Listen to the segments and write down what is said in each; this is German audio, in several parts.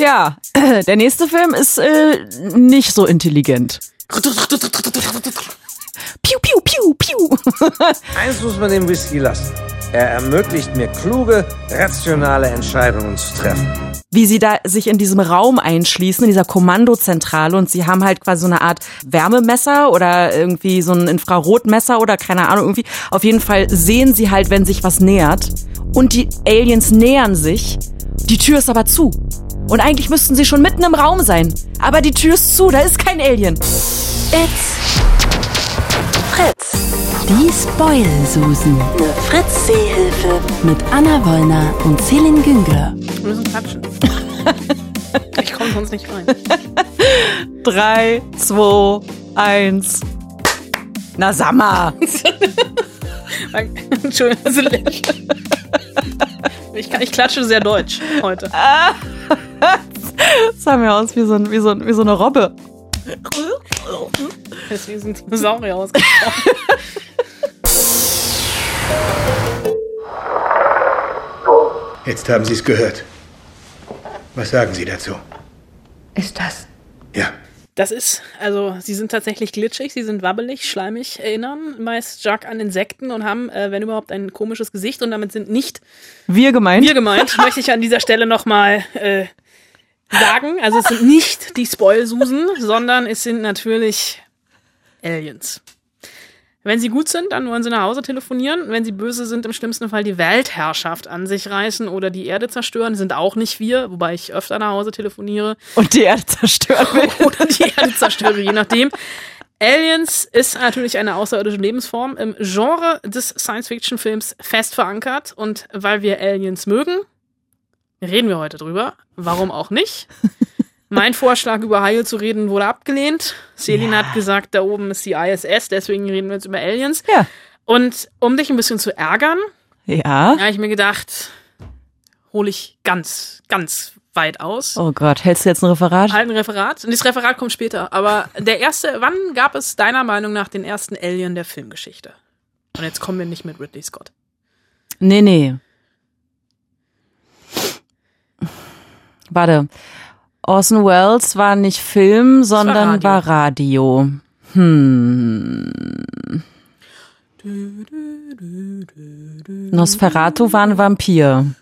Ja, der nächste Film ist äh, nicht so intelligent. Piu, piu, piu, piu. Eins muss man dem Whisky lassen. Er ermöglicht mir kluge, rationale Entscheidungen zu treffen. Wie sie da sich in diesem Raum einschließen, in dieser Kommandozentrale und sie haben halt quasi so eine Art Wärmemesser oder irgendwie so ein Infrarotmesser oder keine Ahnung irgendwie. Auf jeden Fall sehen sie halt, wenn sich was nähert und die Aliens nähern sich. Die Tür ist aber zu. Und eigentlich müssten sie schon mitten im Raum sein. Aber die Tür ist zu, da ist kein Alien. It's Fritz. Die Spoil-Susen. Eine Fritz-Seehilfe. Mit Anna Wollner und Celine Güngler. Wir müssen klatschen. ich komme sonst nicht rein. Drei, zwei, eins. Na sag mal. Entschuldigung, also ich, ich klatsche sehr deutsch heute. Das sah mir aus wie so, ein, wie so, ein, wie so eine Robbe. Deswegen sind Dinosaurier ausgesprochen. Jetzt haben Sie es gehört. Was sagen Sie dazu? Ist das? Ja. Das ist, also sie sind tatsächlich glitschig, sie sind wabbelig, schleimig, erinnern meist stark an Insekten und haben, äh, wenn überhaupt, ein komisches Gesicht und damit sind nicht Wir gemeint. wir gemeint, möchte ich an dieser Stelle nochmal äh, sagen. Also es sind nicht die Spoil-Susen, sondern es sind natürlich Aliens. Wenn sie gut sind, dann wollen sie nach Hause telefonieren. Wenn sie böse sind, im schlimmsten Fall die Weltherrschaft an sich reißen oder die Erde zerstören. Sind auch nicht wir, wobei ich öfter nach Hause telefoniere. Und die Erde zerstören will. oder die Erde zerstöre, je nachdem. Aliens ist natürlich eine außerirdische Lebensform im Genre des Science-Fiction-Films fest verankert. Und weil wir Aliens mögen, reden wir heute drüber. Warum auch nicht? Mein Vorschlag, über Haie zu reden, wurde abgelehnt. Selin Ja. hat gesagt, da oben ist die ISS, deswegen reden wir jetzt über Aliens. Ja. Und um dich ein bisschen zu ärgern, Ja. habe ich mir gedacht, hole ich ganz, ganz weit aus. Oh Gott, hältst du jetzt ein Referat? Halt ein Referat. Und das Referat kommt später. Aber der erste, wann gab es deiner Meinung nach den ersten Alien der Filmgeschichte? Und jetzt kommen wir nicht mit Ridley Scott. Nee, nee. Warte. Orson Welles war nicht Film, sondern Radio. war Radio. Hm. Nosferatu war ein Vampir.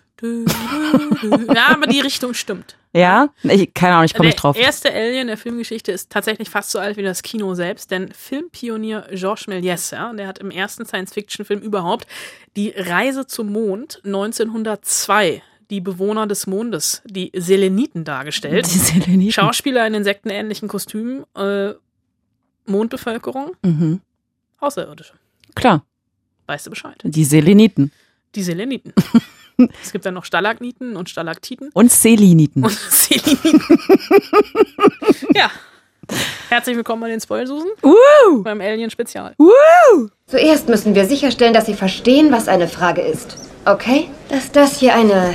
Ja, aber die Richtung stimmt. Ja? Ich, keine Ahnung, ich komme der nicht drauf. erste Alien der Filmgeschichte ist tatsächlich fast so alt wie das Kino selbst, denn Filmpionier Georges Méliès, ja, der hat im ersten Science-Fiction-Film überhaupt die Reise zum Mond 1902 die Bewohner des Mondes, die Seleniten dargestellt. Die Seleniten. Schauspieler in insektenähnlichen Kostümen, äh, Mondbevölkerung, Mhm. Außerirdische. Klar, Weißt du Bescheid? die Seleniten. Die Seleniten. es gibt dann noch Stalagniten und Stalaktiten Und Seleniten. und Seleniten. ja. Herzlich willkommen bei den Spoilsusen Uh, beim Alien Spezial. uh. Zuerst müssen wir sicherstellen, dass Sie verstehen, was eine Frage ist. Okay? Dass das hier eine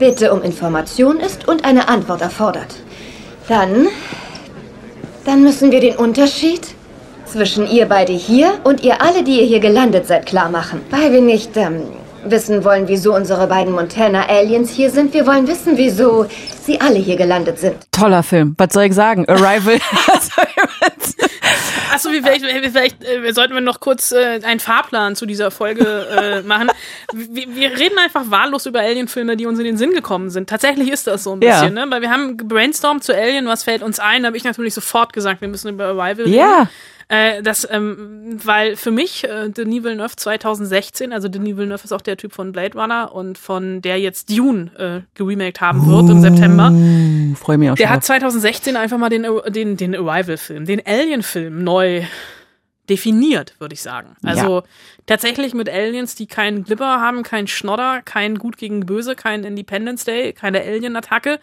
Bitte um Information ist und eine Antwort erfordert. Dann. Dann müssen wir den Unterschied zwischen ihr beide hier und ihr alle, die ihr hier gelandet seid, klar machen. Weil wir nicht ähm, wissen wollen, wieso unsere beiden Montana-Aliens hier sind. Wir wollen wissen, wieso sie alle hier gelandet sind. Toller Film. Was soll ich sagen? Arrival. Achso, wie vielleicht, vielleicht äh, sollten wir noch kurz äh, einen Fahrplan zu dieser Folge äh, machen. Wir, wir reden einfach wahllos über Alien-Filme, die uns in den Sinn gekommen sind. Tatsächlich ist das so ein Ja. bisschen, ne? Weil wir haben gebrainstormt zu Alien, was fällt uns ein? Da habe ich natürlich sofort gesagt, wir müssen über Arrival reden. ja. Äh, das, ähm, weil für mich äh, Denis Villeneuve 2016, also Denis Villeneuve ist auch der Typ von Blade Runner und von der jetzt Dune äh, geremaked haben wird im September. Uh, Freue mich auch Der schon. hat 2016 einfach mal den, den, den Arrival-Film, den Alien-Film neu definiert, würde ich sagen. Also tatsächlich mit Aliens, die keinen Glibber haben, kein Schnodder, kein Gut gegen Böse, kein Independence Day, keine Alien-Attacke,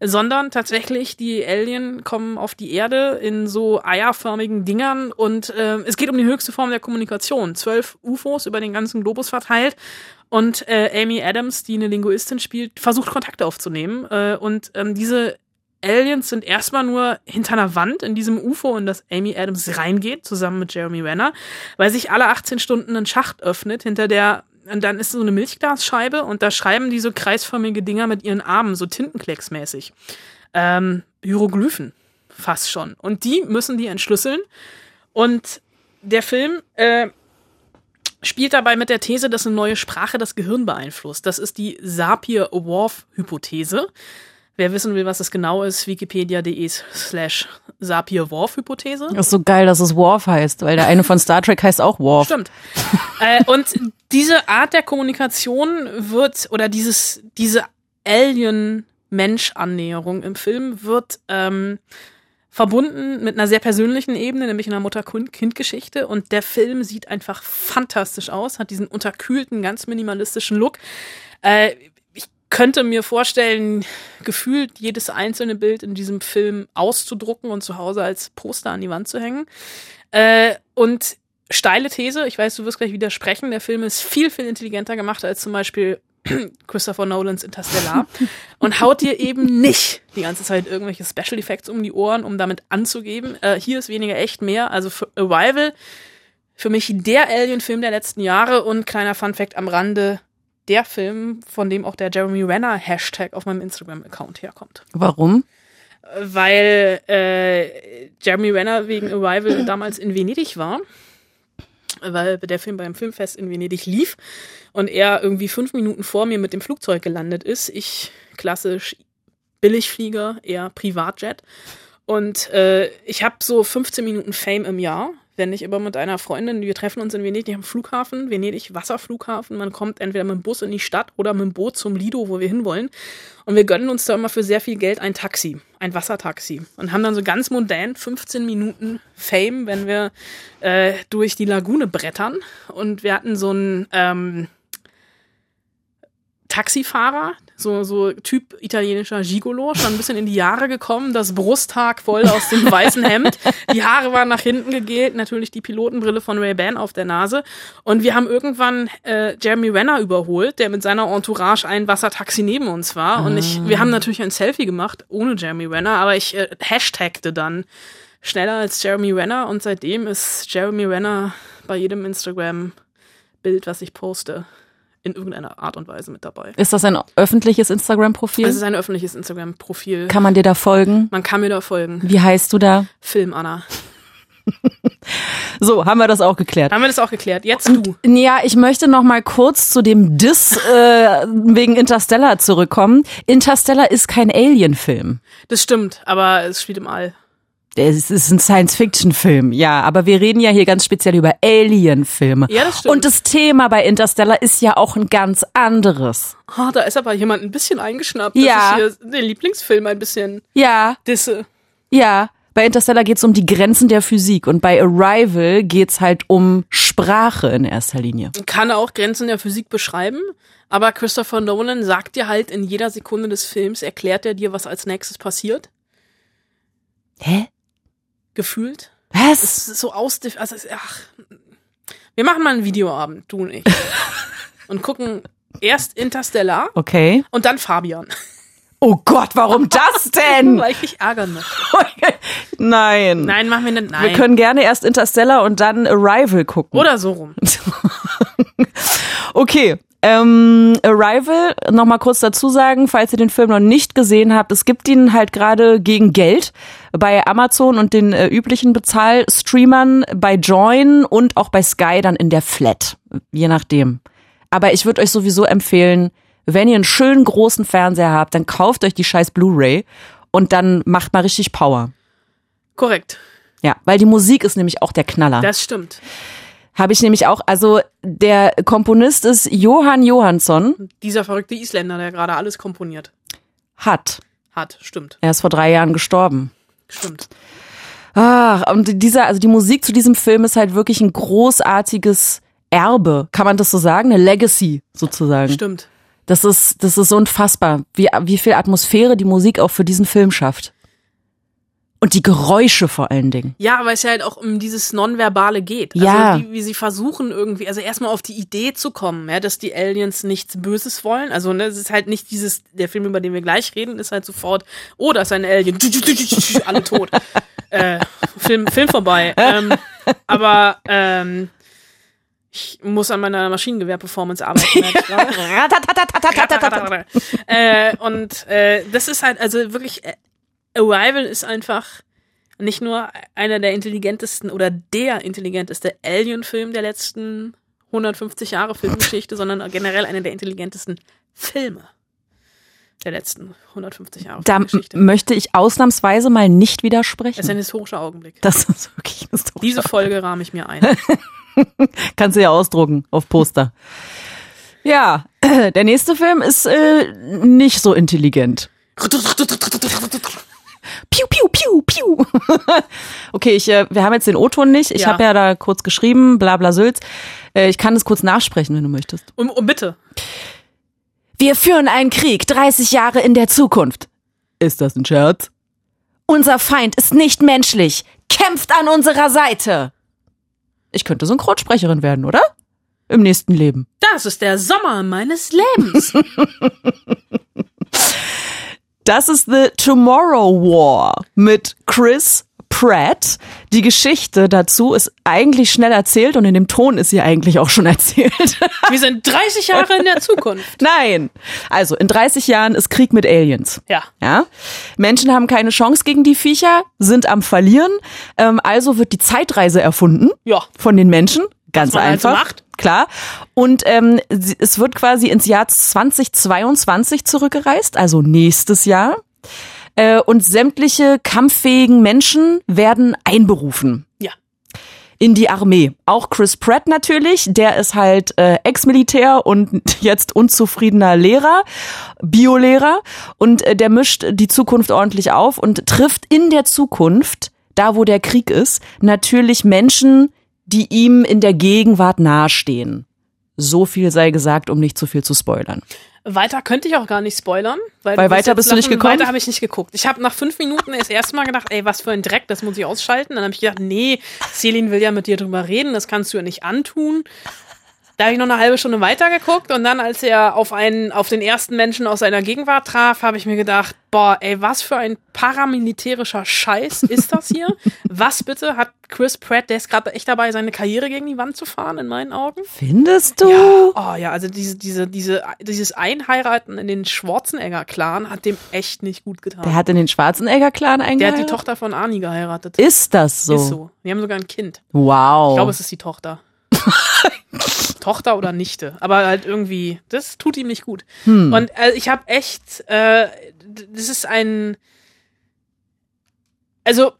sondern tatsächlich die Alien kommen auf die Erde in so eierförmigen Dingern und äh, es geht um die höchste Form der Kommunikation. Zwölf UFOs über den ganzen Globus verteilt und äh, Amy Adams, die eine Linguistin spielt, versucht Kontakt aufzunehmen äh, und ähm, diese Aliens sind erstmal nur hinter einer Wand in diesem UFO, in das Amy Adams reingeht, zusammen mit Jeremy Renner, weil sich alle 18 Stunden ein Schacht öffnet, hinter der und dann ist so eine Milchglasscheibe und da schreiben die so kreisförmige Dinger mit ihren Armen, so Tintenklecksmäßig. Ähm, Hieroglyphen, fast schon. Und die müssen die entschlüsseln. Und der Film äh, spielt dabei mit der These, dass eine neue Sprache das Gehirn beeinflusst. Das ist die Sapir-Whorf-Hypothese. Wer wissen will, was das genau ist, wikipedia.de slash Sapir-Whorf-Hypothese. Ist so geil, dass es Worf heißt, weil der eine von Star Trek heißt auch Worf. Stimmt. äh, und diese Art der Kommunikation wird, oder dieses, diese Alien-Mensch-Annäherung im Film wird ähm, verbunden mit einer sehr persönlichen Ebene, nämlich einer Mutter-Kind-Geschichte. Und der Film sieht einfach fantastisch aus, hat diesen unterkühlten, ganz minimalistischen Look. Äh, könnte mir vorstellen, gefühlt jedes einzelne Bild in diesem Film auszudrucken und zu Hause als Poster an die Wand zu hängen. Äh, und steile These, ich weiß, du wirst gleich widersprechen, der Film ist viel, viel intelligenter gemacht als zum Beispiel Christopher Nolans Interstellar und haut dir eben nicht die ganze Zeit irgendwelche Special Effects um die Ohren, um damit anzugeben. Äh, hier ist weniger echt mehr. Also für Arrival für mich der Alien-Film der letzten Jahre und kleiner Fun-Fact am Rande, der Film, von dem auch der Jeremy Renner Hashtag auf meinem Instagram-Account herkommt. Warum? Weil äh, Jeremy Renner wegen Arrival damals in Venedig war weil der Film beim Filmfest in Venedig lief und er irgendwie fünf Minuten vor mir mit dem Flugzeug gelandet ist. Ich klassisch Billigflieger, eher Privatjet. Und äh, ich habe so 15 Minuten Fame im Jahr wenn ich aber mit einer Freundin, wir treffen uns in Venedig am Flughafen, Venedig Wasserflughafen, man kommt entweder mit dem Bus in die Stadt oder mit dem Boot zum Lido, wo wir hinwollen. Und wir gönnen uns da immer für sehr viel Geld ein Taxi, ein Wassertaxi. Und haben dann so ganz modern 15 Minuten Fame, wenn wir äh, durch die Lagune brettern. Und wir hatten so ein ähm, Taxifahrer, so, so Typ italienischer Gigolo, schon ein bisschen in die Jahre gekommen, das Brusthaar voll aus dem weißen Hemd, die Haare waren nach hinten gegelt, natürlich die Pilotenbrille von Ray-Ban auf der Nase. Und wir haben irgendwann äh, Jeremy Renner überholt, der mit seiner Entourage ein Wassertaxi neben uns war. Und ich, wir haben natürlich ein Selfie gemacht, ohne Jeremy Renner, aber ich äh, hashtagte dann schneller als Jeremy Renner. Und seitdem ist Jeremy Renner bei jedem Instagram-Bild, was ich poste in irgendeiner Art und Weise mit dabei. Ist das ein öffentliches Instagram-Profil? Es ist ein öffentliches Instagram-Profil. Kann man dir da folgen? Man kann mir da folgen. Wie heißt du da? Film Anna. So, haben wir das auch geklärt. Haben wir das auch geklärt. Jetzt du. Ja, ich möchte noch mal kurz zu dem Diss äh, wegen Interstellar zurückkommen. Interstellar ist kein Alien-Film. Das stimmt, aber es spielt im All. Es ist ein Science-Fiction-Film, ja, aber wir reden ja hier ganz speziell über Alien-Filme. Ja, das stimmt. Und das Thema bei Interstellar ist ja auch ein ganz anderes. Oh, da ist aber jemand ein bisschen eingeschnappt, Ja. dass ich hier den Lieblingsfilm ein bisschen Ja, disse. ja. Bei Interstellar geht's um die Grenzen der Physik und bei Arrival geht's halt um Sprache in erster Linie. Kann auch Grenzen der Physik beschreiben, aber Christopher Nolan sagt dir halt in jeder Sekunde des Films, erklärt er dir, was als nächstes passiert. Hä? Gefühlt. Was? Es ist so aus, also es- ach, wir machen mal einen Videoabend, du und ich. und gucken erst Interstellar Okay. und dann Fabian. Oh Gott, warum das denn? Weil ich dich ärgern möchte. Nein. Nein, machen wir nicht. Nein. Wir können gerne erst Interstellar und dann Arrival gucken. Oder so rum. Okay. Ähm, Arrival, nochmal kurz dazu sagen, falls ihr den Film noch nicht gesehen habt, es gibt ihn halt gerade gegen Geld bei Amazon und den äh, üblichen Bezahlstreamern, bei Join und auch bei Sky dann in der Flat, je nachdem. Aber ich würde euch sowieso empfehlen, wenn ihr einen schönen großen Fernseher habt, dann kauft euch die scheiß Blu-ray und dann macht mal richtig Power. Korrekt. Ja, weil die Musik ist nämlich auch der Knaller. Das stimmt. Habe ich nämlich auch, also der Komponist ist Johann Johansson, Dieser verrückte Isländer, der gerade alles komponiert hat. hat. Stimmt. Er ist vor drei Jahren gestorben. Stimmt. Ach, und dieser, also die Musik zu diesem Film ist halt wirklich ein großartiges Erbe. Kann man das so sagen? Eine Legacy sozusagen. Stimmt. Das ist, das ist unfassbar, wie, wie viel Atmosphäre die Musik auch für diesen Film schafft. Und die Geräusche vor allen Dingen. Ja, weil es ja halt auch um dieses Nonverbale geht. Also Ja. wie, wie sie versuchen irgendwie, also erstmal auf die Idee zu kommen, ja, dass die Aliens nichts Böses wollen. Also ne, es ist halt nicht dieses, der Film, über den wir gleich reden, ist halt sofort, oh, da ist ein Alien, alle tot. äh, Film, Film vorbei. Ähm, aber ähm, Ich muss an meiner Maschinengewehr-Performance arbeiten. äh, und äh, das ist halt, also wirklich, äh, Arrival ist einfach nicht nur einer der intelligentesten oder der intelligenteste Alien-Film der letzten 150 Jahre Filmgeschichte, sondern generell einer der intelligentesten Filme der letzten 150 Jahre Da möchte ich ausnahmsweise mal nicht Das ist widersprechen. ein historischer Augenblick. Das ist wirklich ein historischer Diese Folge rahme ich mir ein. Kannst du ja ausdrucken auf Poster. Ja, der nächste Film ist äh, nicht so intelligent. Piu, piu, piu, piu. okay, ich, äh, wir haben jetzt den O-Ton nicht. Ich Ja. habe ja da kurz geschrieben, bla bla Sülz. Äh, ich kann das kurz nachsprechen, wenn du möchtest. Und, und bitte. Wir führen einen Krieg 30 Jahre in der Zukunft. Ist das ein Scherz? Unser Feind ist nicht menschlich. Kämpft an unserer Seite. Ich könnte Synchronsprecherin werden, oder? Im nächsten Leben. Das ist der Sommer meines Lebens. Das ist The Tomorrow War mit Chris Pratt. Die Geschichte dazu ist eigentlich schnell erzählt und in dem Ton ist sie eigentlich auch schon erzählt. Wir sind 30 Jahre in der Zukunft. Nein. Also in 30 Jahren ist Krieg mit Aliens. Ja. Ja. Menschen haben keine Chance gegen die Viecher, sind am Verlieren. Ähm, also wird die Zeitreise erfunden Ja. von den Menschen. Ganz man halt so Klar. Und ähm, es wird quasi ins Jahr 2022 zurückgereist, also nächstes Jahr. Äh, und sämtliche kampffähigen Menschen werden einberufen Ja. in die Armee. Auch Chris Pratt natürlich, der ist halt äh, Ex-Militär und jetzt unzufriedener Lehrer, Biolehrer und äh, der mischt die Zukunft ordentlich auf und trifft in der Zukunft, da wo der Krieg ist, natürlich Menschen, die ihm in der Gegenwart nahestehen. So viel sei gesagt, um nicht zu viel zu spoilern. Weiter könnte ich auch gar nicht spoilern. Weil, Weil weiter bist du nicht lachen, gekommen? Weiter habe ich nicht geguckt. Ich habe nach fünf Minuten das erste Mal gedacht, ey, was für ein Dreck, das muss ich ausschalten. Dann habe ich gedacht, nee, Celine will ja mit dir drüber reden, das kannst du ja nicht antun. Da habe ich noch eine halbe Stunde weitergeguckt und dann, als er auf einen, auf den ersten Menschen aus seiner Gegenwart traf, habe ich mir gedacht, boah, ey, was für ein paramilitärischer Scheiß ist das hier? was bitte hat Chris Pratt, der ist gerade echt dabei, seine Karriere gegen die Wand zu fahren, in meinen Augen? Findest du? Oh ja, also diese, diese, diese, dieses Einheiraten in den Schwarzenegger-Clan hat dem echt nicht gut getan. Der hat in den Schwarzenegger-Clan Der eingeheiratet? hat die Tochter von Arnie geheiratet. Ist das so? Ist so. Die haben sogar ein Kind. Wow. Ich glaube, es ist die Tochter. Tochter oder Nichte. Aber halt irgendwie, das tut ihm nicht gut. Und äh, ich habe echt, äh, das ist ein, also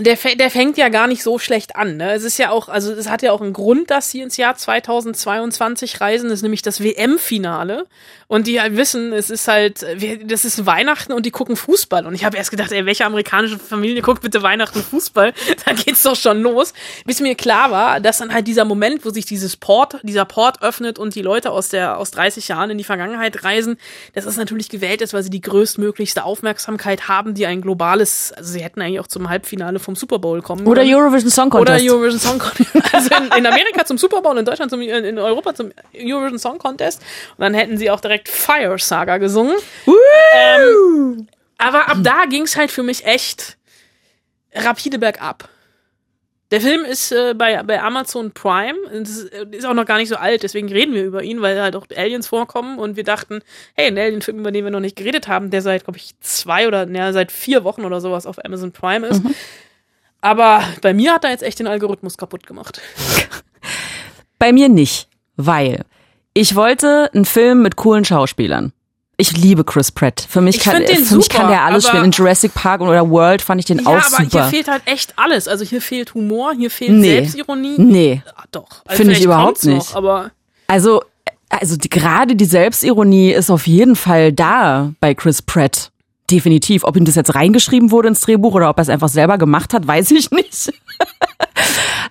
der, der fängt ja gar nicht so schlecht an. Ne? Es ist ja auch, also es hat ja auch einen Grund, dass sie ins Jahr 2022 reisen. Das ist nämlich das WM-Finale. Und die halt wissen, es ist halt, das ist Weihnachten und die gucken Fußball. Und ich habe erst gedacht, ey, welche amerikanische Familie guckt bitte Weihnachten Fußball? Da geht's doch schon los. Bis mir klar war, dass dann halt dieser Moment, wo sich dieses Port, dieser Port öffnet und die Leute aus der, aus 30 Jahren in die Vergangenheit reisen, dass das natürlich gewählt ist, weil sie die größtmöglichste Aufmerksamkeit haben, die ein globales, also sie hätten eigentlich auch zum Halbfinale vom Super Bowl kommen Oder können. Eurovision Song Oder Contest. Eurovision Song Contest. Also in, in Amerika zum Super Bowl, in Deutschland zum, in in Europa zum Eurovision Song Contest. Und dann hätten sie auch direkt Fire Saga gesungen. Ähm, aber ab da ging es halt für mich echt rapide bergab. Der Film ist äh, bei, bei Amazon Prime, ist, äh, ist auch noch gar nicht so alt, deswegen reden wir über ihn, weil halt auch Aliens vorkommen und wir dachten, hey, ein Alien-Film, über den wir noch nicht geredet haben, der seit, glaube ich, zwei oder naja, seit vier Wochen oder sowas auf Amazon Prime ist. Aber bei mir hat er jetzt echt den Algorithmus kaputt gemacht. Bei mir nicht, weil ich wollte einen Film mit coolen Schauspielern. Ich liebe Chris Pratt. Für mich, Ich kann, für mich super, kann der alles spielen. In Jurassic Park oder World fand ich den Ja, auch aber hier super. fehlt halt echt alles. Also hier fehlt Humor, hier fehlt Nee. Selbstironie. Nee. Ah, doch. Also Finde ich überhaupt noch, nicht. aber Also, also die, gerade die Selbstironie ist auf jeden Fall da bei Chris Pratt. Definitiv. Ob ihm das jetzt reingeschrieben wurde ins Drehbuch oder ob er es einfach selber gemacht hat, weiß ich nicht.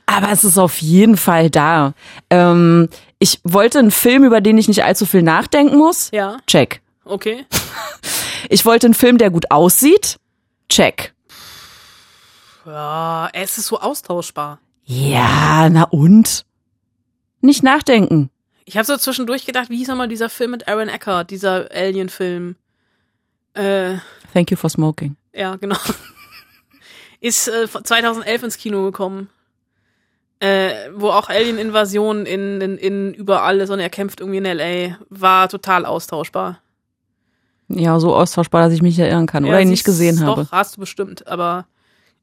Aber es ist auf jeden Fall da. Ähm, ich wollte einen Film, über den ich nicht allzu viel nachdenken muss. ja, Check. okay. Ich wollte einen Film, der gut aussieht. Check. Ja, es ist so austauschbar. Ja, na und? Nicht nachdenken. Ich habe so zwischendurch gedacht, wie hieß nochmal dieser Film mit Aaron Eckhart, dieser Alien-Film? Äh, Thank you for smoking. ja, genau. Ist äh, von 2011 ins Kino gekommen. äh, wo auch Alien-Invasion in, in, in überall ist und er kämpft irgendwie in L.A., war total austauschbar. Ja, so austauschbar, dass ich mich erinnern kann oder Ja, ihn nicht gesehen doch, habe. hast du bestimmt, aber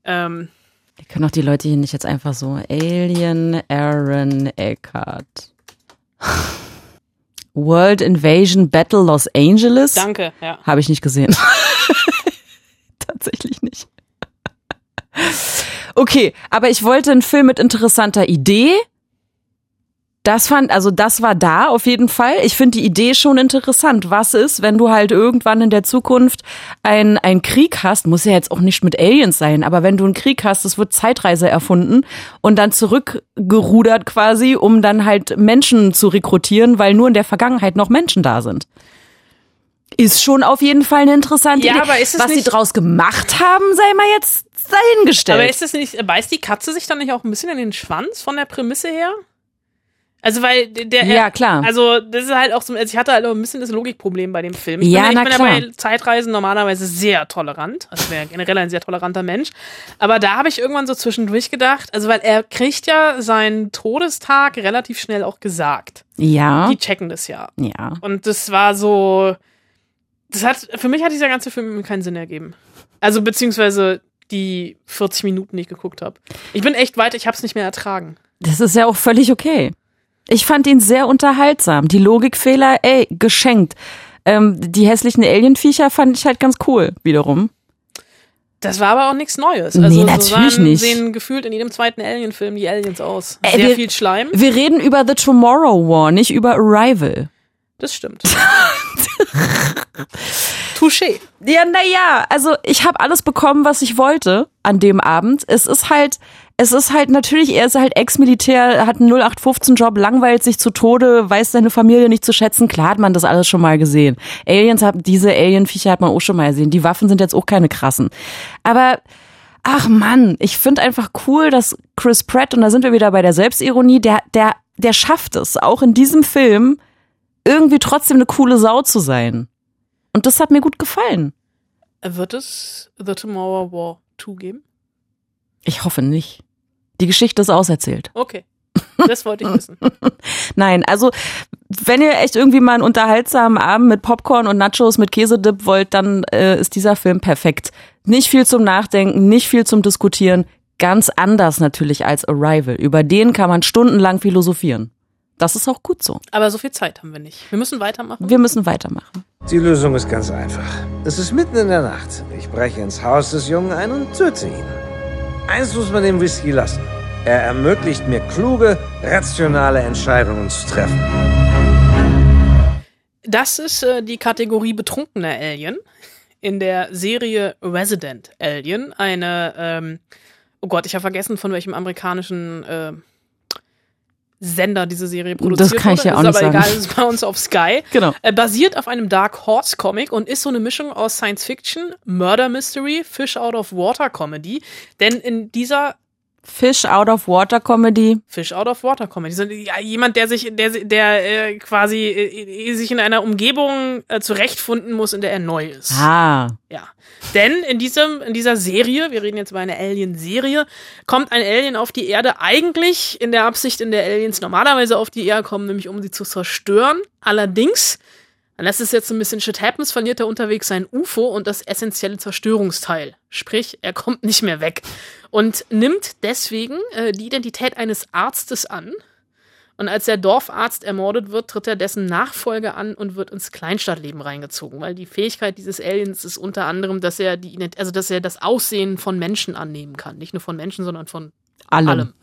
ähm, Wir können doch die Leute hier nicht jetzt einfach so Alien Aaron Eckhart. World Invasion Battle Los Angeles? danke, ja. Habe ich nicht gesehen. Tatsächlich nicht. Okay, aber ich wollte einen Film mit interessanter Idee. Das fand, also das war da auf jeden Fall. Ich finde die Idee schon interessant. Was ist, wenn du halt irgendwann in der Zukunft ein, ein Krieg hast, muss ja jetzt auch nicht mit Aliens sein, aber wenn du einen Krieg hast, es wird Zeitreise erfunden und dann zurückgerudert quasi, um dann halt Menschen zu rekrutieren, weil nur in der Vergangenheit noch Menschen da sind. Ist schon auf jeden Fall eine interessante Ja, Idee. aber ist es Was sie draus gemacht haben, sei mal jetzt dahingestellt. Aber ist es nicht, beißt die Katze sich dann nicht auch ein bisschen in den Schwanz von der Prämisse her? Also, weil der. Ja, klar. Also, das ist halt auch so, also ich hatte halt auch ein bisschen das Logikproblem bei dem Film. Ich Ja, bin, na ich bin klar. ja bei Zeitreisen normalerweise sehr tolerant. Also, wäre generell ein sehr toleranter Mensch. Aber da habe ich irgendwann so zwischendurch gedacht, also, weil er kriegt ja seinen Todestag relativ schnell auch gesagt. ja, Die checken das ja. ja. Und das war so. Das hat, für mich hat dieser ganze Film keinen Sinn ergeben. Also, beziehungsweise die 40 Minuten, die ich geguckt habe. Ich bin echt weit, ich habe es nicht mehr ertragen. Das ist ja auch völlig okay. Ich fand ihn sehr unterhaltsam. Die Logikfehler, ey, geschenkt. Ähm, die hässlichen Alienviecher fand ich halt ganz cool, wiederum. Das war aber auch nichts Neues. Nee, Also, natürlich so nicht. sehen gefühlt in jedem zweiten Alien-Film die Aliens aus. Ey, Sehr wir- viel Schleim. Wir reden über The Tomorrow War, nicht über Arrival. Das stimmt. Touché. Ja, naja, also ich habe alles bekommen, was ich wollte an dem Abend. Es ist halt, es ist halt natürlich, er ist halt Ex-Militär, hat einen 0815-Job, langweilt sich zu Tode, weiß seine Familie nicht zu schätzen. Klar hat man das alles schon mal gesehen. Aliens haben, diese Alien-Viecher hat man auch schon mal gesehen. Die Waffen sind jetzt auch keine krassen. Aber ach Mann, ich finde einfach cool, dass Chris Pratt, und da sind wir wieder bei der Selbstironie, der, der, der schafft es, auch in diesem Film irgendwie trotzdem eine coole Sau zu sein. Und das hat mir gut gefallen. Wird es The Tomorrow War 2 geben? Ich hoffe nicht. Die Geschichte ist auserzählt. Okay. Das wollte ich wissen. Nein, also wenn ihr echt irgendwie mal einen unterhaltsamen Abend mit Popcorn und Nachos mit Käsedip wollt, dann äh, ist dieser Film perfekt. Nicht viel zum Nachdenken, nicht viel zum Diskutieren. Ganz anders natürlich als Arrival. Über den kann man stundenlang philosophieren. Das ist auch gut so. Aber so viel Zeit haben wir nicht. Wir müssen weitermachen. Wir müssen weitermachen. Die Lösung ist ganz einfach. Es ist mitten in der Nacht. Ich breche ins Haus des Jungen ein und töte ihn. Eins muss man dem Whisky lassen. Er ermöglicht mir kluge, rationale Entscheidungen zu treffen. Das ist äh, die Kategorie betrunkener Alien in der Serie Resident Alien. Eine, ähm, oh Gott, ich habe vergessen, von welchem amerikanischen äh, Sender diese Serie produziert kann ich wurde. ja auch ist nicht aber sagen. egal, es ist bei uns auf Sky. Genau. Äh, basiert auf einem Dark Horse Comic und ist so eine Mischung aus Science Fiction, Murder Mystery, Fish Out of Water Comedy. Denn in dieser Fish out of water Comedy. Fish out of water Comedy. So, ja, jemand, der sich, der, der äh, quasi äh, sich in einer Umgebung äh, zurechtfinden muss, in der er neu ist. Ah. Ja. Denn in diesem, in dieser Serie, wir reden jetzt über eine Alien-Serie, kommt ein Alien auf die Erde eigentlich in der Absicht, in der Aliens normalerweise auf die Erde kommen, nämlich um sie zu zerstören. Allerdings, dann lässt es jetzt ein bisschen Shit happens, verliert er unterwegs sein UFO und das essentielle Zerstörungsteil. Sprich, er kommt nicht mehr weg. Und nimmt deswegen äh, die Identität eines Arztes an. Und als der Dorfarzt ermordet wird, tritt er dessen Nachfolger an und wird ins Kleinstadtleben reingezogen, weil die Fähigkeit dieses Aliens ist unter anderem, dass er die, also dass er das Aussehen von Menschen annehmen kann, nicht nur von Menschen, sondern von Allem. allem.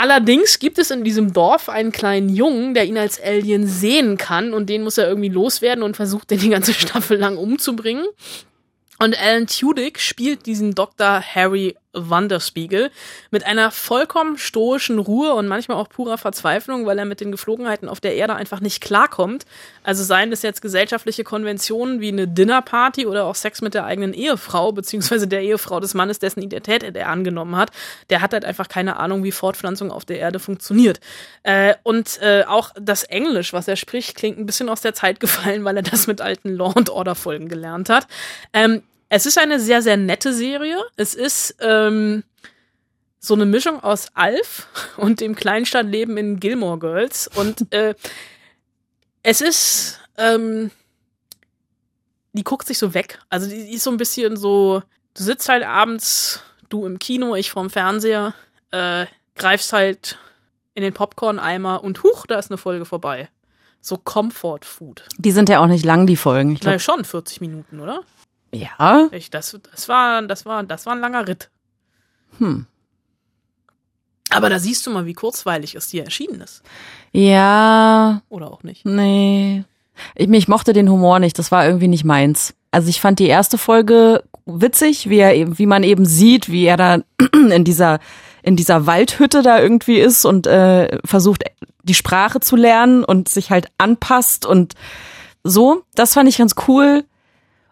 Allerdings gibt es in diesem Dorf einen kleinen Jungen, der ihn als Alien sehen kann und den muss er irgendwie loswerden und versucht, den die ganze Staffel lang umzubringen. Und Alan Tudyk spielt diesen Dr. Harry Wanderspiegel mit einer vollkommen stoischen Ruhe und manchmal auch purer Verzweiflung, weil er mit den Geflogenheiten auf der Erde einfach nicht klarkommt. Also seien es jetzt gesellschaftliche Konventionen wie eine Dinnerparty oder auch Sex mit der eigenen Ehefrau, beziehungsweise der Ehefrau des Mannes, dessen Identität er angenommen hat. Der hat halt einfach keine Ahnung, wie Fortpflanzung auf der Erde funktioniert. Äh, und äh, auch das Englisch, was er spricht, klingt ein bisschen aus der Zeit gefallen, weil er das mit alten Law and Order Folgen gelernt hat. Ähm, es ist eine sehr, sehr nette Serie. Es ist ähm, so eine Mischung aus Alf und dem Kleinstadtleben in Gilmore Girls. Und äh, es ist, ähm, die guckt sich so weg. Also die, ist so ein bisschen so, du sitzt halt abends, du im Kino, ich vorm Fernseher, äh, greifst halt in den Popcorn-Eimer und huch, da ist eine Folge vorbei. So Comfort Food. Die sind ja auch nicht lang, die Folgen. Ich Na glaub, schon 40 Minuten, oder? Ja. Ich, das, das, war, das, war, das war ein langer Ritt. Hm. Aber da siehst du mal, wie kurzweilig es dir erschienen ist. Ja, Oder auch nicht. nee. Ich, ich mochte den Humor nicht, das war irgendwie nicht meins. Also ich fand die erste Folge witzig, wie er eben, wie man eben sieht, wie er da in dieser in dieser Waldhütte da irgendwie ist und äh, versucht die Sprache zu lernen und sich halt anpasst und so. Das fand ich ganz cool.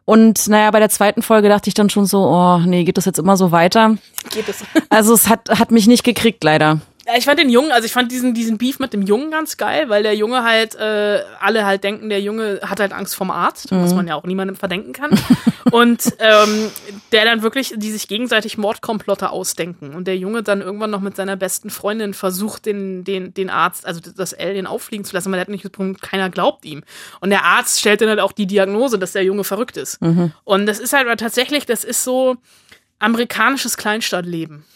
Und naja, bei der zweiten Folge dachte ich dann schon so, oh nee, geht das jetzt immer so weiter? Geht es? Also es hat, hat mich nicht gekriegt, leider. Ja, ich fand den Jungen, also ich fand diesen, diesen Beef mit dem Jungen ganz geil, weil der Junge halt, äh, alle halt denken, der Junge hat halt Angst vom Arzt, was man ja auch niemandem verdenken kann. und ähm, der dann wirklich, die sich gegenseitig Mordkomplotte ausdenken. Und der Junge dann irgendwann noch mit seiner besten Freundin versucht, den, den, den Arzt, also das Alien auffliegen zu lassen, weil er hat nicht mitbekommen, keiner glaubt ihm. Und der Arzt stellt dann halt auch die Diagnose, dass der Junge verrückt ist. Und das ist halt tatsächlich, das ist so amerikanisches Kleinstadtleben.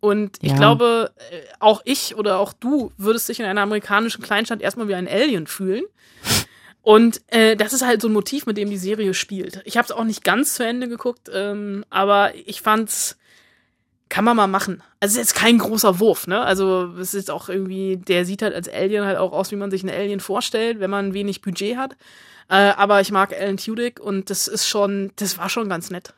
Und ich Ja. glaube, äh, auch ich oder auch du würdest dich in einer amerikanischen Kleinstadt erstmal wie ein Alien fühlen. Und äh, das ist halt so ein Motiv, mit dem die Serie spielt. Ich habe es auch nicht ganz zu Ende geguckt, ähm, aber ich fand's, kann man mal machen. Also es ist jetzt kein großer Wurf, ne? Also es ist auch irgendwie, der sieht halt als Alien halt auch aus, wie man sich einen Alien vorstellt, wenn man wenig Budget hat. Äh, aber ich mag Alan Tudyk und das ist schon, das war schon ganz nett.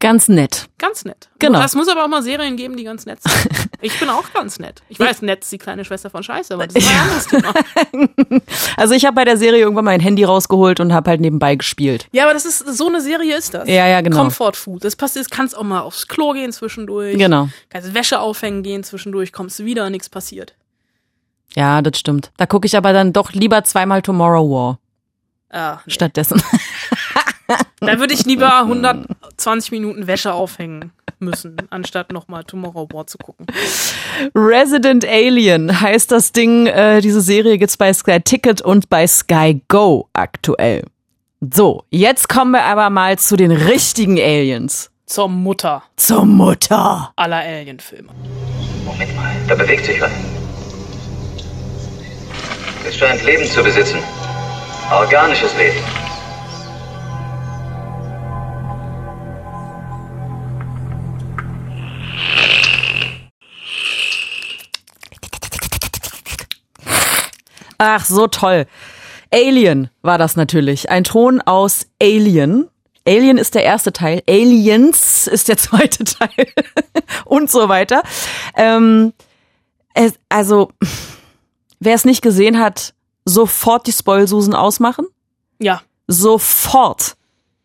Ganz nett. Ganz nett. Genau. Es muss aber auch mal Serien geben, die ganz nett sind. Ich bin auch ganz nett. Ich weiß, nett ist die kleine Schwester von Scheiße, aber das ist ein anderes Thema. Also ich habe bei der Serie irgendwann mein Handy rausgeholt und habe halt nebenbei gespielt. Ja, aber das ist, so eine Serie ist das. Ja, ja, genau. Comfort Food. Das passiert, kannst auch mal aufs Klo gehen zwischendurch. Genau. Kannst Wäsche aufhängen gehen zwischendurch, kommst du wieder, nichts passiert. Ja, das stimmt. Da gucke ich aber dann doch lieber zweimal Tomorrow War Ah, nee. stattdessen. Da würde ich lieber 120 Minuten Wäsche aufhängen müssen, anstatt nochmal Tomorrow War zu gucken. Resident Alien heißt das Ding. Äh, diese Serie gibt's bei Sky Ticket und bei Sky Go aktuell. So, jetzt kommen wir aber mal zu den richtigen Aliens. Zur Mutter Zur Mutter. aller Alien-Filme. Moment mal, da bewegt sich was. Es scheint Leben zu besitzen. Organisches Leben. Ach, so toll. Alien war das natürlich. Ein Ton aus Alien. Alien ist der erste Teil. Aliens ist der zweite Teil. Und so weiter. Ähm, es, also, wer es nicht gesehen hat, sofort die Spoilsusen ausmachen. Ja, Sofort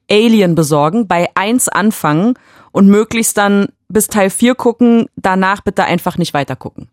Alien besorgen, bei eins anfangen und möglichst dann bis Teil 4 gucken, danach bitte einfach nicht weiter gucken.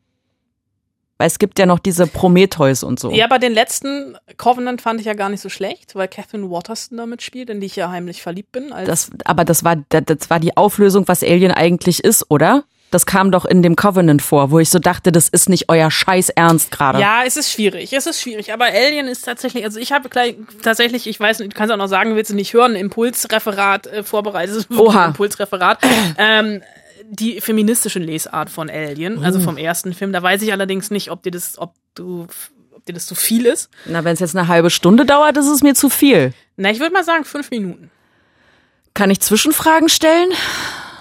Weil es gibt ja noch diese Prometheus und so. Ja, aber den letzten Covenant fand ich ja gar nicht so schlecht, weil Catherine Waterston damit spielt, in die ich ja heimlich verliebt bin. Das, aber das war, das, das war die Auflösung, was Alien eigentlich ist, oder? Das kam doch in dem Covenant vor, wo ich so dachte, das ist nicht euer Scheiß Ernst gerade. ja, es ist schwierig, es ist schwierig. Aber Alien ist tatsächlich, also ich habe gleich tatsächlich, ich weiß, nicht, du kannst auch noch sagen, willst du nicht hören, Impulsreferat äh, vorbereitet. Oha. Impulsreferat. ähm, die feministische Lesart von Alien, also vom ersten Film. Da weiß ich allerdings nicht, ob dir das, ob du, ob dir das zu viel ist. Na, wenn es jetzt eine halbe Stunde dauert, ist es mir zu viel. Na, ich würde mal sagen fünf Minuten. Kann ich Zwischenfragen stellen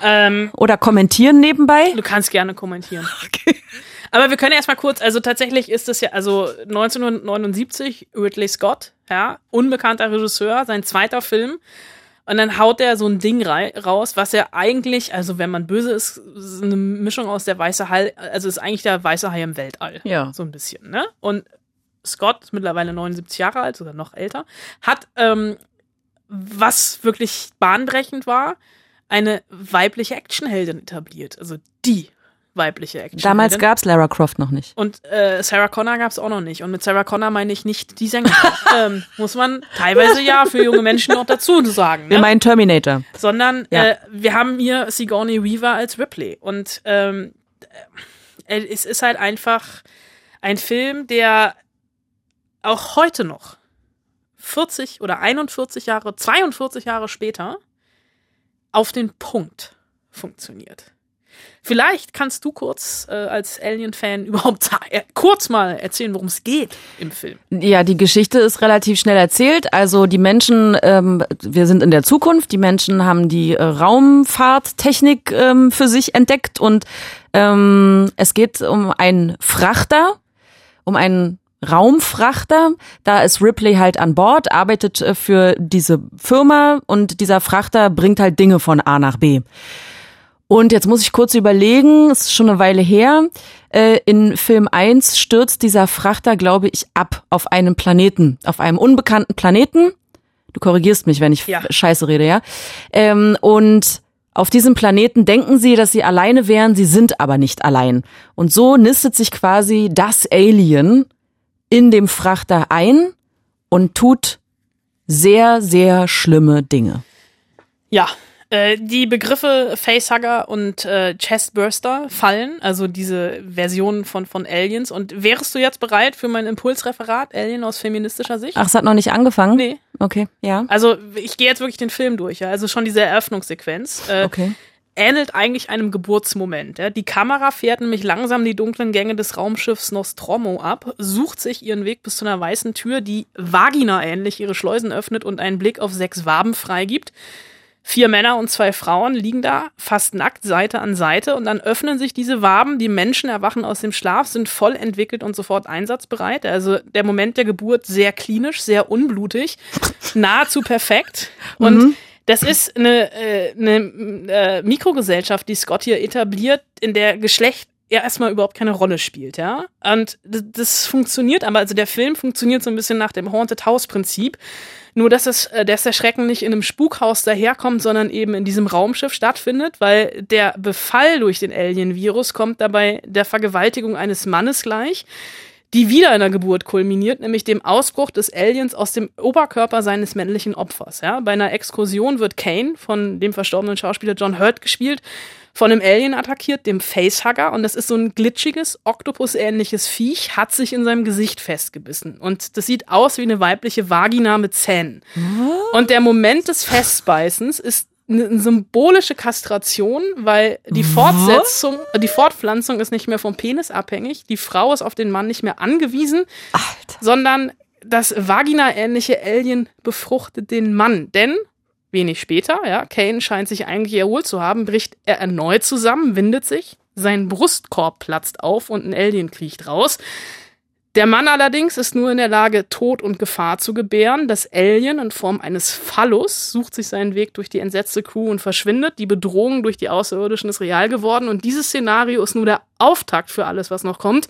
Ähm, oder kommentieren nebenbei? Du kannst gerne kommentieren. Aber wir können erstmal kurz, also tatsächlich ist es ja, also 1979, Ridley Scott, ja, unbekannter Regisseur, sein zweiter Film. Und dann haut er so ein Ding raus, was er eigentlich, also wenn man böse ist, ist eine Mischung aus der weiße Hai, also ist eigentlich der weiße Hai im Weltall. Ja. So ein bisschen, ne? Und Scott, mittlerweile 79 Jahre alt, sogar noch älter, hat, ähm, was wirklich bahnbrechend war, eine weibliche Actionheldin etabliert. Also die weibliche Actionheldin. Damals gab's Lara Croft noch nicht. Und äh, Sarah Connor gab's auch noch nicht. Und mit Sarah Connor meine ich nicht die Sängerin. ähm, muss man teilweise ja für junge Menschen noch dazu sagen. Wir Ne? meinen Terminator. Sondern Ja. äh, wir haben hier Sigourney Weaver als Ripley. Und ähm, äh, es ist halt einfach ein Film, der auch heute noch 40 oder 41 Jahre, 42 Jahre später auf den Punkt funktioniert. Vielleicht kannst du kurz äh, als Alien-Fan überhaupt äh, kurz mal erzählen, worum es geht im Film. Ja, die Geschichte ist relativ schnell erzählt. Also die Menschen, ähm, wir sind in der Zukunft, die Menschen haben die äh, Raumfahrttechnik ähm, für sich entdeckt und ähm, es geht um einen Frachter, um einen Raumfrachter. Da ist Ripley halt an Bord, arbeitet äh, für diese Firma und dieser Frachter bringt halt Dinge von A nach B. Und jetzt muss ich kurz überlegen, es ist schon eine Weile her. Äh, in Film 1 stürzt dieser Frachter, glaube ich, ab auf einem Planeten, auf einem unbekannten Planeten. Du korrigierst mich, wenn ich ja. scheiße rede, ja. Ähm, und auf diesem Planeten denken sie, dass sie alleine wären, sie sind aber nicht allein. Und so nistet sich quasi das Alien in dem Frachter ein und tut sehr, sehr schlimme Dinge. Ja, äh, die Begriffe Facehugger und äh, Chestburster fallen, also diese Versionen von, von Aliens. Und wärst du jetzt bereit für mein Impulsreferat, Alien aus feministischer Sicht? Ach, es hat noch nicht angefangen? Nee. Okay, ja. Also ich gehe jetzt wirklich den Film durch, ja. Also schon diese Eröffnungssequenz. Äh, okay ähnelt eigentlich einem Geburtsmoment. Ja. Die Kamera fährt nämlich langsam die dunklen Gänge des Raumschiffs Nostromo ab, sucht sich ihren Weg bis zu einer weißen Tür, die Vagina ähnlich ihre Schleusen öffnet und einen Blick auf sechs Waben freigibt. Vier Männer und zwei Frauen liegen da, fast nackt, Seite an Seite, und dann öffnen sich diese Waben, die Menschen erwachen aus dem Schlaf, sind voll entwickelt und sofort einsatzbereit. Also der Moment der Geburt sehr klinisch, sehr unblutig, nahezu perfekt. Und mhm. das ist eine, äh, eine äh, Mikrogesellschaft, die Scott hier etabliert, in der Geschlecht ja erstmal überhaupt keine Rolle spielt, ja. Und das funktioniert aber, also der Film funktioniert so ein bisschen nach dem Haunted House Prinzip. Nur, dass, es, äh, dass der Schrecken nicht in einem Spukhaus daherkommt, sondern eben in diesem Raumschiff stattfindet, weil der Befall durch den Alien-Virus kommt dabei der Vergewaltigung eines Mannes gleich die wieder in der Geburt kulminiert, nämlich dem Ausbruch des Aliens aus dem Oberkörper seines männlichen Opfers. Ja? Bei einer Exkursion wird Kane von dem verstorbenen Schauspieler John Hurt gespielt von einem Alien attackiert, dem Facehugger. Und das ist so ein glitschiges, Oktopus-ähnliches Viech, hat sich in seinem Gesicht festgebissen. Und das sieht aus wie eine weibliche Vagina mit Zähnen. Und der Moment des Festbeißens ist eine symbolische Kastration, weil die Fortsetzung, die Fortpflanzung ist nicht mehr vom Penis abhängig. Die Frau ist auf den Mann nicht mehr angewiesen, Alter. sondern das vagina-ähnliche Alien befruchtet den Mann. Denn Wenig später, ja, Kane scheint sich eigentlich erholt zu haben, bricht er erneut zusammen, windet sich, sein Brustkorb platzt auf und ein Alien kriecht raus. Der Mann allerdings ist nur in der Lage, Tod und Gefahr zu gebären. Das Alien in Form eines Phallus sucht sich seinen Weg durch die entsetzte Crew und verschwindet. Die Bedrohung durch die Außerirdischen ist real geworden und dieses Szenario ist nur der Auftakt für alles, was noch kommt.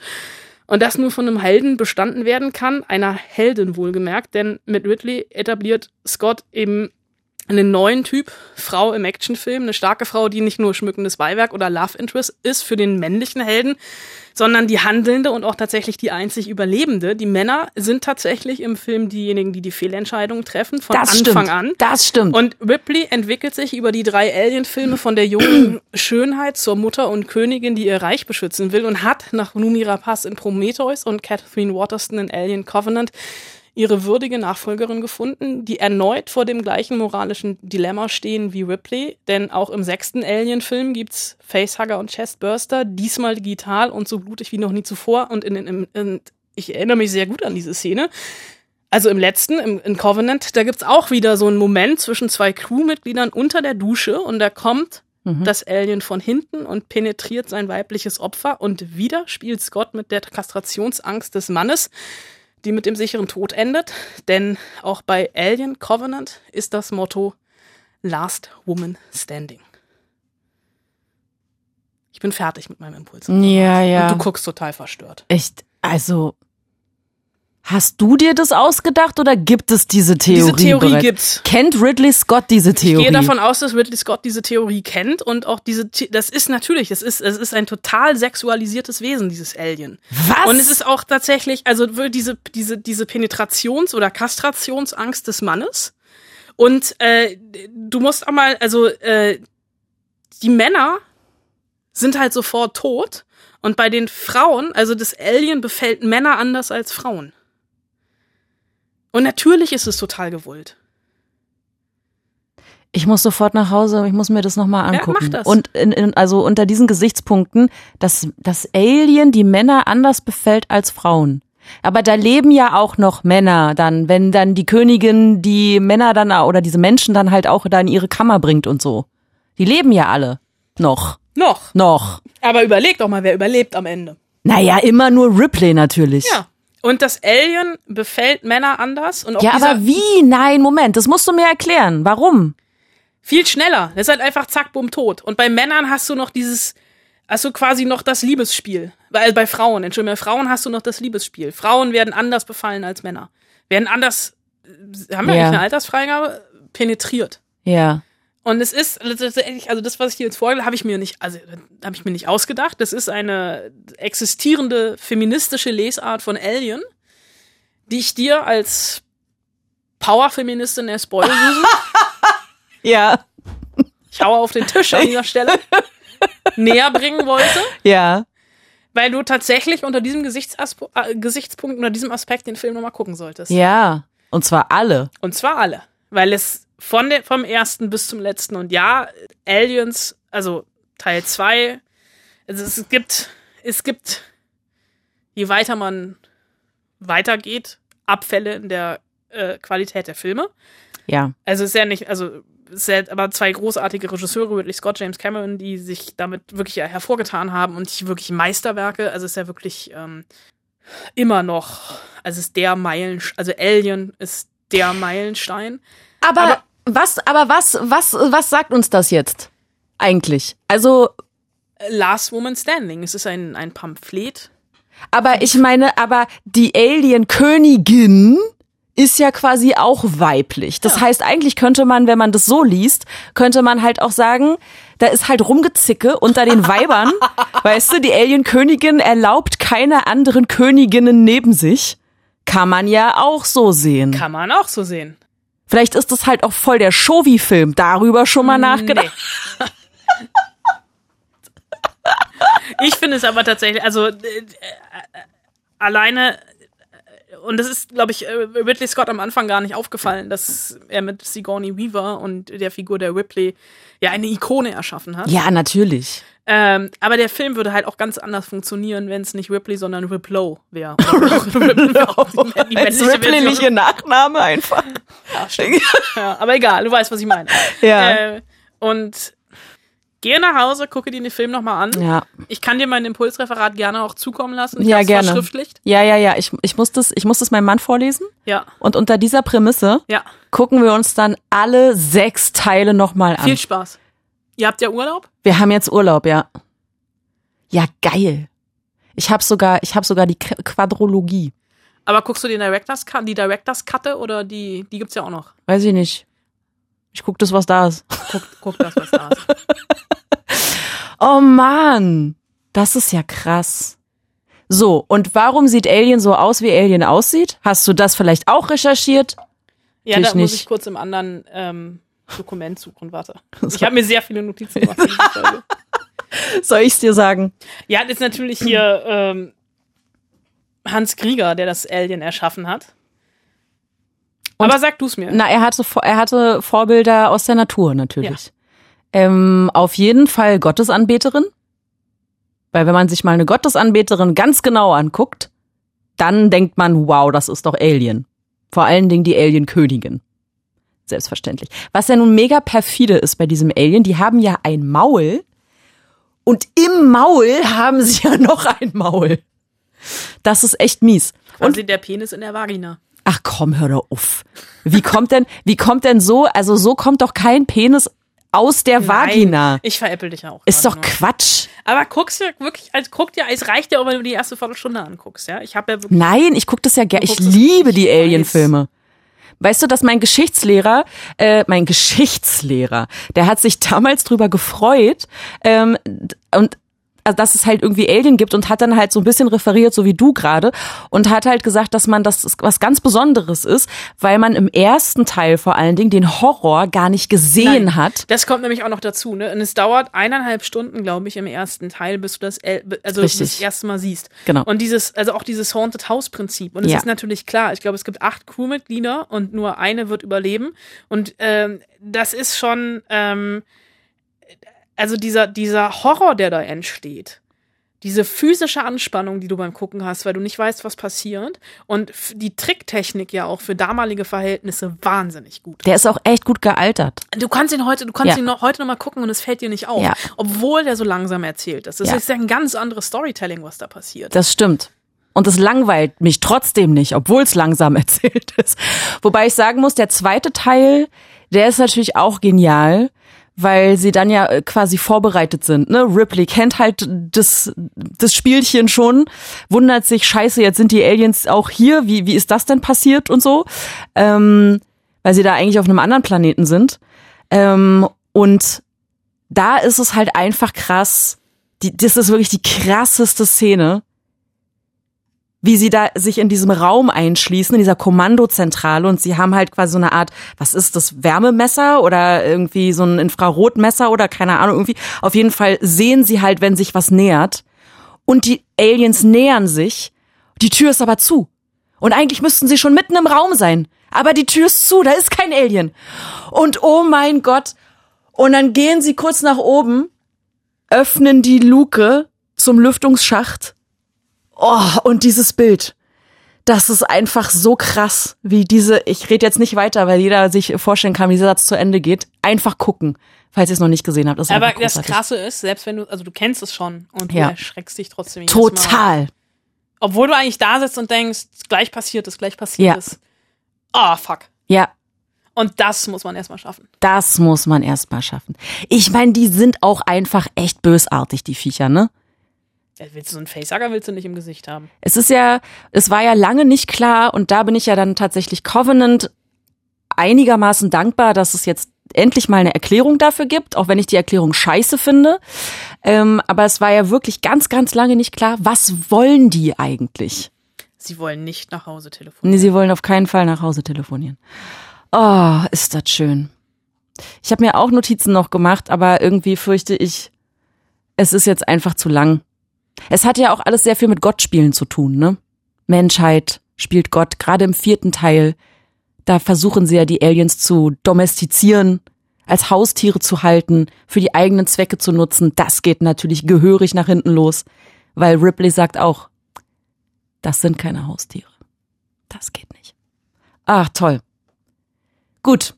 Und das nur von einem Helden bestanden werden kann, einer Heldin wohlgemerkt, denn mit Ridley etabliert Scott eben einen neuen Typ Frau im Actionfilm, eine starke Frau, die nicht nur schmückendes Beiwerk oder Love Interest ist für den männlichen Helden, sondern die handelnde und auch tatsächlich die einzig Überlebende. Die Männer sind tatsächlich im Film diejenigen, die die Fehlentscheidungen treffen von das Anfang stimmt. an. Das stimmt. Und Ripley entwickelt sich über die drei Alien-Filme von der jungen Schönheit zur Mutter und Königin, die ihr Reich beschützen will und hat nach Numi Rapaz in Prometheus und Catherine Waterston in Alien Covenant ihre würdige Nachfolgerin gefunden, die erneut vor dem gleichen moralischen Dilemma stehen wie Ripley, denn auch im sechsten Alien-Film gibt's Facehugger und Chestburster, diesmal digital und so blutig wie noch nie zuvor und in, in, in ich erinnere mich sehr gut an diese Szene. Also im letzten, im, in Covenant, da gibt's auch wieder so einen Moment zwischen zwei Crewmitgliedern unter der Dusche und da kommt mhm. das Alien von hinten und penetriert sein weibliches Opfer und wieder spielt Scott mit der Kastrationsangst des Mannes die mit dem sicheren Tod endet. Denn auch bei Alien Covenant ist das Motto Last Woman Standing. Ich bin fertig mit meinem Impuls. Ja, ja. Und du guckst total verstört. Echt, also Hast du dir das ausgedacht oder gibt es diese Theorie? Diese Theorie bereits? gibt's. Kennt Ridley Scott diese Theorie? Ich gehe davon aus, dass Ridley Scott diese Theorie kennt und auch diese, das ist natürlich, das ist, es ist ein total sexualisiertes Wesen, dieses Alien. Was? Und es ist auch tatsächlich, also diese, diese, diese Penetrations- oder Kastrationsangst des Mannes. Und äh, du musst auch mal, also äh, die Männer sind halt sofort tot. Und bei den Frauen, also das Alien befällt Männer anders als Frauen. Und natürlich ist es total gewollt. Ich muss sofort nach Hause, ich muss mir das nochmal angucken. mach das. Und in, in, also unter diesen Gesichtspunkten, dass das Alien die Männer anders befällt als Frauen. Aber da leben ja auch noch Männer dann, wenn dann die Königin die Männer dann oder diese Menschen dann halt auch da in ihre Kammer bringt und so. Die leben ja alle. Noch. Noch. Noch. Aber überleg doch mal, wer überlebt am Ende. Naja, immer nur Ripley natürlich. Ja. Und das Alien befällt Männer anders und auch Ja, aber wie? Nein, Moment, das musst du mir erklären. Warum? viel schneller. Das ist halt einfach zack, bumm, tot. Und bei Männern hast du noch dieses, hast du quasi noch das Liebesspiel. Weil bei Frauen, Entschuldigung, bei Frauen hast du noch das Liebesspiel. Frauen werden anders befallen als Männer. Werden anders, haben wir Ja. eigentlich eine Altersfreigabe? Penetriert. Ja. Und es ist letztendlich, also das, was ich dir jetzt vorgelegt habe ich mir nicht, also habe ich mir nicht ausgedacht. Das ist eine existierende feministische Lesart von Alien, die ich dir als Powerfeministin der Spoilsusen, Ja. ich haue auf den Tisch an dieser Stelle, näher bringen wollte, Ja. weil du tatsächlich unter diesem Gesichtsaspo äh, Gesichtspunkt, unter diesem Aspekt den Film nochmal gucken solltest. Ja. Und zwar alle. Und zwar alle. Weil es von der, vom ersten bis zum letzten und ja, Aliens, also Teil 2, also es gibt, es gibt, je weiter man weitergeht, Abfälle in der äh, Qualität der Filme. Ja. Also es ist ja nicht, also ja aber zwei großartige Regisseure, Ridley Scott, James Cameron, die sich damit wirklich hervorgetan haben und wirklich Meisterwerke. Also es ist ja wirklich ähm, immer noch, also es ist der Meilenstein, also Alien ist der Meilenstein. Aber, Aber- was, aber was, was, was sagt uns das jetzt? Eigentlich. Also, Last Woman Standing. Es ist ein, ein Pamphlet. aber ich meine, aber die Alien-Königin ist ja quasi auch weiblich. Das heißt, eigentlich könnte man, wenn man das so liest, könnte man halt auch sagen, da ist halt Rumgezicke unter den Weibern. weißt du, die Alien-Königin erlaubt keine anderen Königinnen neben sich. Kann man ja auch so sehen. Kann man auch so sehen. Vielleicht ist das halt auch voll der Shovi-Film. Darüber schon mal nachgedacht. Nee. ich finde es aber tatsächlich, also äh, äh, alleine, äh, und das ist, glaube ich, äh, Ridley Scott am Anfang gar nicht aufgefallen, dass er mit Sigourney Weaver und der Figur der Ripley ja eine Ikone erschaffen hat. Ja, natürlich. Ähm, aber der Film würde halt auch ganz anders funktionieren, wenn es nicht Ripley, sondern Riplow wäre. Als Ripley nicht ihr Nachname einfach. Ja, stimmt. ja, aber egal, du weißt, was ich meine. Ja. Äh, und gehe nach Hause, gucke dir den Film nochmal an. Ja. Ich kann dir mein Impulsreferat gerne auch zukommen lassen. Ich Ja, gerne. verschriftlicht. Ja, ja, ja. Ich, ich, muss das, ich muss das meinem Mann vorlesen. Ja, Und unter dieser Prämisse ja. gucken wir uns dann alle sechs Teile nochmal an. Viel Spaß. Ihr habt ja Urlaub? Wir haben jetzt Urlaub, ja. Ja, geil. Ich habe sogar, ich habe sogar die Qu- Quadrologie. Aber guckst du den Directors Cut, die Directors Cutte oder die, die gibt's ja auch noch? Weiß ich nicht. Ich guck das, was da ist. Guck, guck das, was da ist. Oh man, das ist ja krass. So, und warum sieht Alien so aus, wie Alien aussieht? Hast du das vielleicht auch recherchiert? Ja, Natürlich da muss ich kurz im anderen ähm, Dokument suchen, warte. Ich habe mir sehr viele Notizen gemacht. Soll ich's dir sagen? Ja, das ist natürlich hier ähm, Hans Krieger, der das Alien erschaffen hat. Aber sag du's mir. Na, er hatte, er hatte Vorbilder aus der Natur natürlich. Ähm, auf jeden Fall Gottesanbeterin. Weil wenn man sich mal eine Gottesanbeterin ganz genau anguckt, dann denkt man, wow, das ist doch Alien. Vor allen Dingen die Alien-Königin. Selbstverständlich. Was ja nun mega perfide ist bei diesem Alien, die haben ja ein Maul und im Maul haben sie ja noch ein Maul. Das ist echt mies. Quasi der Penis in der Vagina. Ach komm, hör doch auf. Wie kommt denn, wie kommt denn so, also so kommt doch kein Penis aus der Vagina. Nein, ich veräppel dich auch. Ist doch nur. Quatsch. Aber guckst du wirklich, also guck dir, es reicht ja auch, wenn du die erste Viertelstunde anguckst, ja? Ich habe ja wirklich. Nein, ich guck das ja gerne. Ich liebe die. Alien-Filme. Weißt du, dass mein Geschichtslehrer, äh, mein Geschichtslehrer, der hat sich damals drüber gefreut ähm, und also dass es halt irgendwie Alien gibt und hat dann halt so ein bisschen referiert, so wie du gerade, und hat halt gesagt, dass man das was ganz Besonderes ist, weil man im ersten Teil vor allen Dingen den Horror gar nicht gesehen Nein, hat. Das kommt nämlich auch noch dazu, ne? Und es dauert eineinhalb Stunden, glaube ich, im ersten Teil, bis du das, also Richtig. das erste Mal siehst. Genau. Und dieses, also auch dieses Haunted House Prinzip. Und es Ja. ist natürlich klar, ich glaube, es gibt acht Crewmitglieder und nur eine wird überleben. Und ähm, das ist schon, ähm, also dieser, dieser Horror, der da entsteht. Diese physische Anspannung, die du beim Gucken hast, weil du nicht weißt, was passiert. Und die Tricktechnik ja auch für damalige Verhältnisse wahnsinnig gut. Der ist auch echt gut gealtert. Du kannst ihn heute, du kannst Ja. ihn noch, heute noch mal gucken und es fällt dir nicht auf, Ja. obwohl der so langsam erzählt ist. Das Ja. ist ja ein ganz anderes Storytelling, was da passiert. Das stimmt. Und es langweilt mich trotzdem nicht, obwohl es langsam erzählt ist. Wobei ich sagen muss, der zweite Teil, der ist natürlich auch genial, weil sie dann ja äh, quasi vorbereitet sind. Ne? Ripley kennt halt das, das Spielchen schon, wundert sich, scheiße, jetzt sind die Aliens auch hier, wie, wie ist das denn passiert und so, ähm, weil sie da eigentlich auf einem anderen Planeten sind. Ähm, und da ist es halt einfach krass, die, das ist wirklich die krasseste Szene, wie sie da sich in diesem Raum einschließen, in dieser Kommandozentrale und sie haben halt quasi so eine Art, was ist das, Wärmemesser oder irgendwie so ein Infrarotmesser oder keine Ahnung, irgendwie. Auf jeden Fall sehen sie halt, wenn sich was nähert und die Aliens nähern sich, die Tür ist aber zu. Und eigentlich müssten sie schon mitten im Raum sein. Aber die Tür ist zu, da ist kein Alien. Und oh mein Gott. Und dann gehen sie kurz nach oben, öffnen die Luke zum Lüftungsschacht Oh, und dieses Bild. Das ist einfach so krass, wie diese, ich rede jetzt nicht weiter, weil jeder sich vorstellen kann, wie dieser Satz zu Ende geht. Einfach gucken, falls ihr es noch nicht gesehen habt. Das Aber das. Krasse ist, selbst wenn du, also du kennst es schon und du Ja. erschreckst dich trotzdem. Total. Obwohl du eigentlich da sitzt und denkst, gleich passiert es, gleich passiert Ja. es. Ah, fuck. Ja, Und das muss man erstmal schaffen. das muss man erst mal schaffen. Ich meine, die sind auch einfach echt bösartig, die Viecher, ne? Ja, Willst du so einen Facehacker willst du nicht im Gesicht haben. Es ist ja, es war ja lange nicht klar und da bin ich ja dann tatsächlich Covenant einigermaßen dankbar, dass es jetzt endlich mal eine Erklärung dafür gibt, auch wenn ich die Erklärung scheiße finde. Ähm, aber es war ja wirklich ganz, ganz lange nicht klar, was wollen die eigentlich? Sie wollen nicht nach Hause telefonieren. Nee, sie wollen auf keinen Fall nach Hause telefonieren. Oh, ist das schön. Ich habe mir auch Notizen noch gemacht, aber irgendwie fürchte ich, es ist jetzt einfach zu lang. Es hat ja auch alles sehr viel mit Gottspielen zu tun, ne? Menschheit spielt Gott, gerade im vierten Teil. Da versuchen sie ja die Aliens zu domestizieren, als Haustiere zu halten, für die eigenen Zwecke zu nutzen. Das geht natürlich gehörig nach hinten los, weil Ripley sagt auch, das sind keine Haustiere. Das geht nicht. Ach, toll. Gut.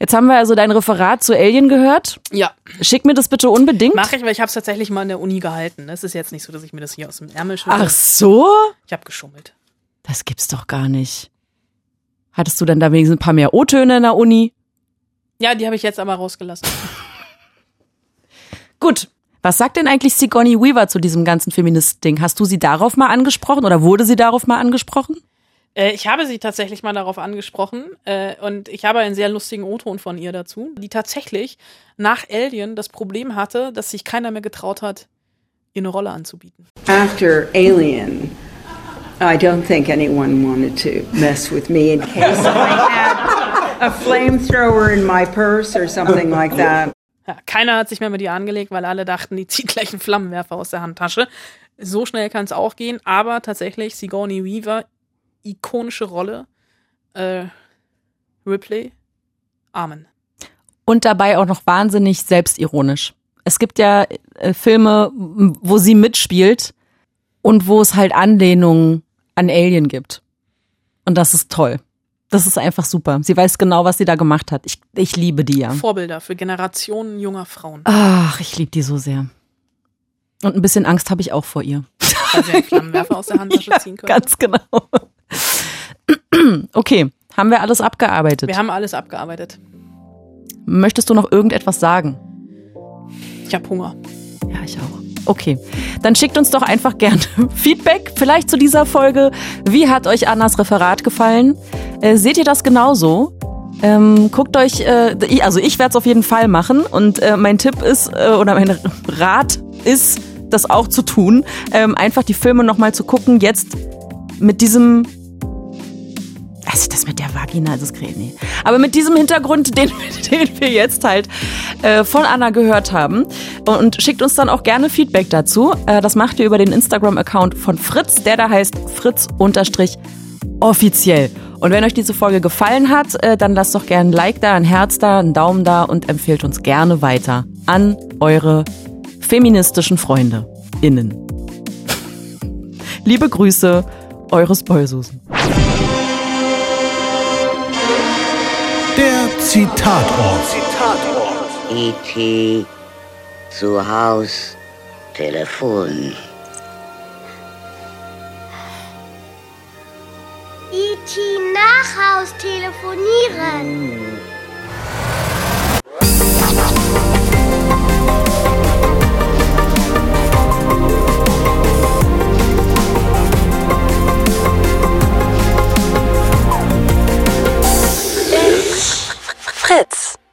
Jetzt haben wir also dein Referat zu Alien gehört. Ja, Schick mir das bitte unbedingt. mache ich, weil ich habe es tatsächlich mal in der Uni gehalten. Es ist jetzt nicht so, dass ich mir das hier aus dem Ärmel schüttle. Ach so? Ich habe geschummelt. Das gibt's doch gar nicht. Hattest du denn da wenigstens ein paar mehr O-Töne in der Uni? Ja, die habe ich jetzt aber rausgelassen. Gut. Was sagt denn eigentlich Sigourney Weaver zu diesem ganzen Feminist-Ding? Hast du sie darauf mal angesprochen oder wurde sie darauf mal angesprochen? Äh, ich habe sie tatsächlich mal darauf angesprochen äh, und ich habe einen sehr lustigen O-Ton von ihr dazu, die tatsächlich nach Alien das Problem hatte, dass sich keiner mehr getraut hat, ihr eine Rolle anzubieten. After Alien, I don't think anyone wanted to mess with me in case I had a flamethrower in my purse or something like that. Ja, keiner hat sich mehr mit ihr angelegt, weil alle dachten, die zieht gleich einen Flammenwerfer aus der Handtasche. So schnell kann es auch gehen, aber tatsächlich Sigourney Weaver, ikonische Rolle. Äh, Ripley, Amen. Und dabei auch noch wahnsinnig selbstironisch. Es gibt ja äh, Filme, wo sie mitspielt und wo es halt Anlehnungen an Alien gibt. Und das ist toll. Das ist einfach super. Sie weiß genau, was sie da gemacht hat. Ich, ich liebe die ja. Vorbilder für Generationen junger Frauen. Ach, ich liebe die so sehr. Und ein bisschen Angst habe ich auch vor ihr. Weil sie einen Flammenwerfer aus der Handtasche ziehen können. Ganz genau. Okay, haben wir alles abgearbeitet. Wir haben alles abgearbeitet. Möchtest du noch irgendetwas sagen? Ich habe Hunger. Ja, ich auch. Okay, dann schickt uns doch einfach gerne Feedback, vielleicht zu dieser Folge. Wie hat euch Annas Referat gefallen? Äh, seht ihr das genauso? Ähm, guckt euch, äh, also ich werde es auf jeden Fall machen und äh, mein Tipp ist, äh, oder mein Rat ist, das auch zu tun. Ähm, einfach die Filme nochmal zu gucken, jetzt mit diesem also das mit der Vagina, das kriege nee. Aber mit diesem Hintergrund, den, den wir jetzt halt äh, von Anna gehört haben. Und schickt uns dann auch gerne Feedback dazu. Äh, das macht ihr über den Instagram-Account von Fritz, der da heißt Fritz-offiziell. Und wenn euch diese Folge gefallen hat, äh, dann lasst doch gerne ein Like da, ein Herz da, einen Daumen da und empfehlt uns gerne weiter an eure feministischen Freunde innen. Liebe Grüße, eure Spoilsusen. Der Zitatort. Zitatort. E.T. zu Haus. Telefon. E.T. nach Haus telefonieren. Hits.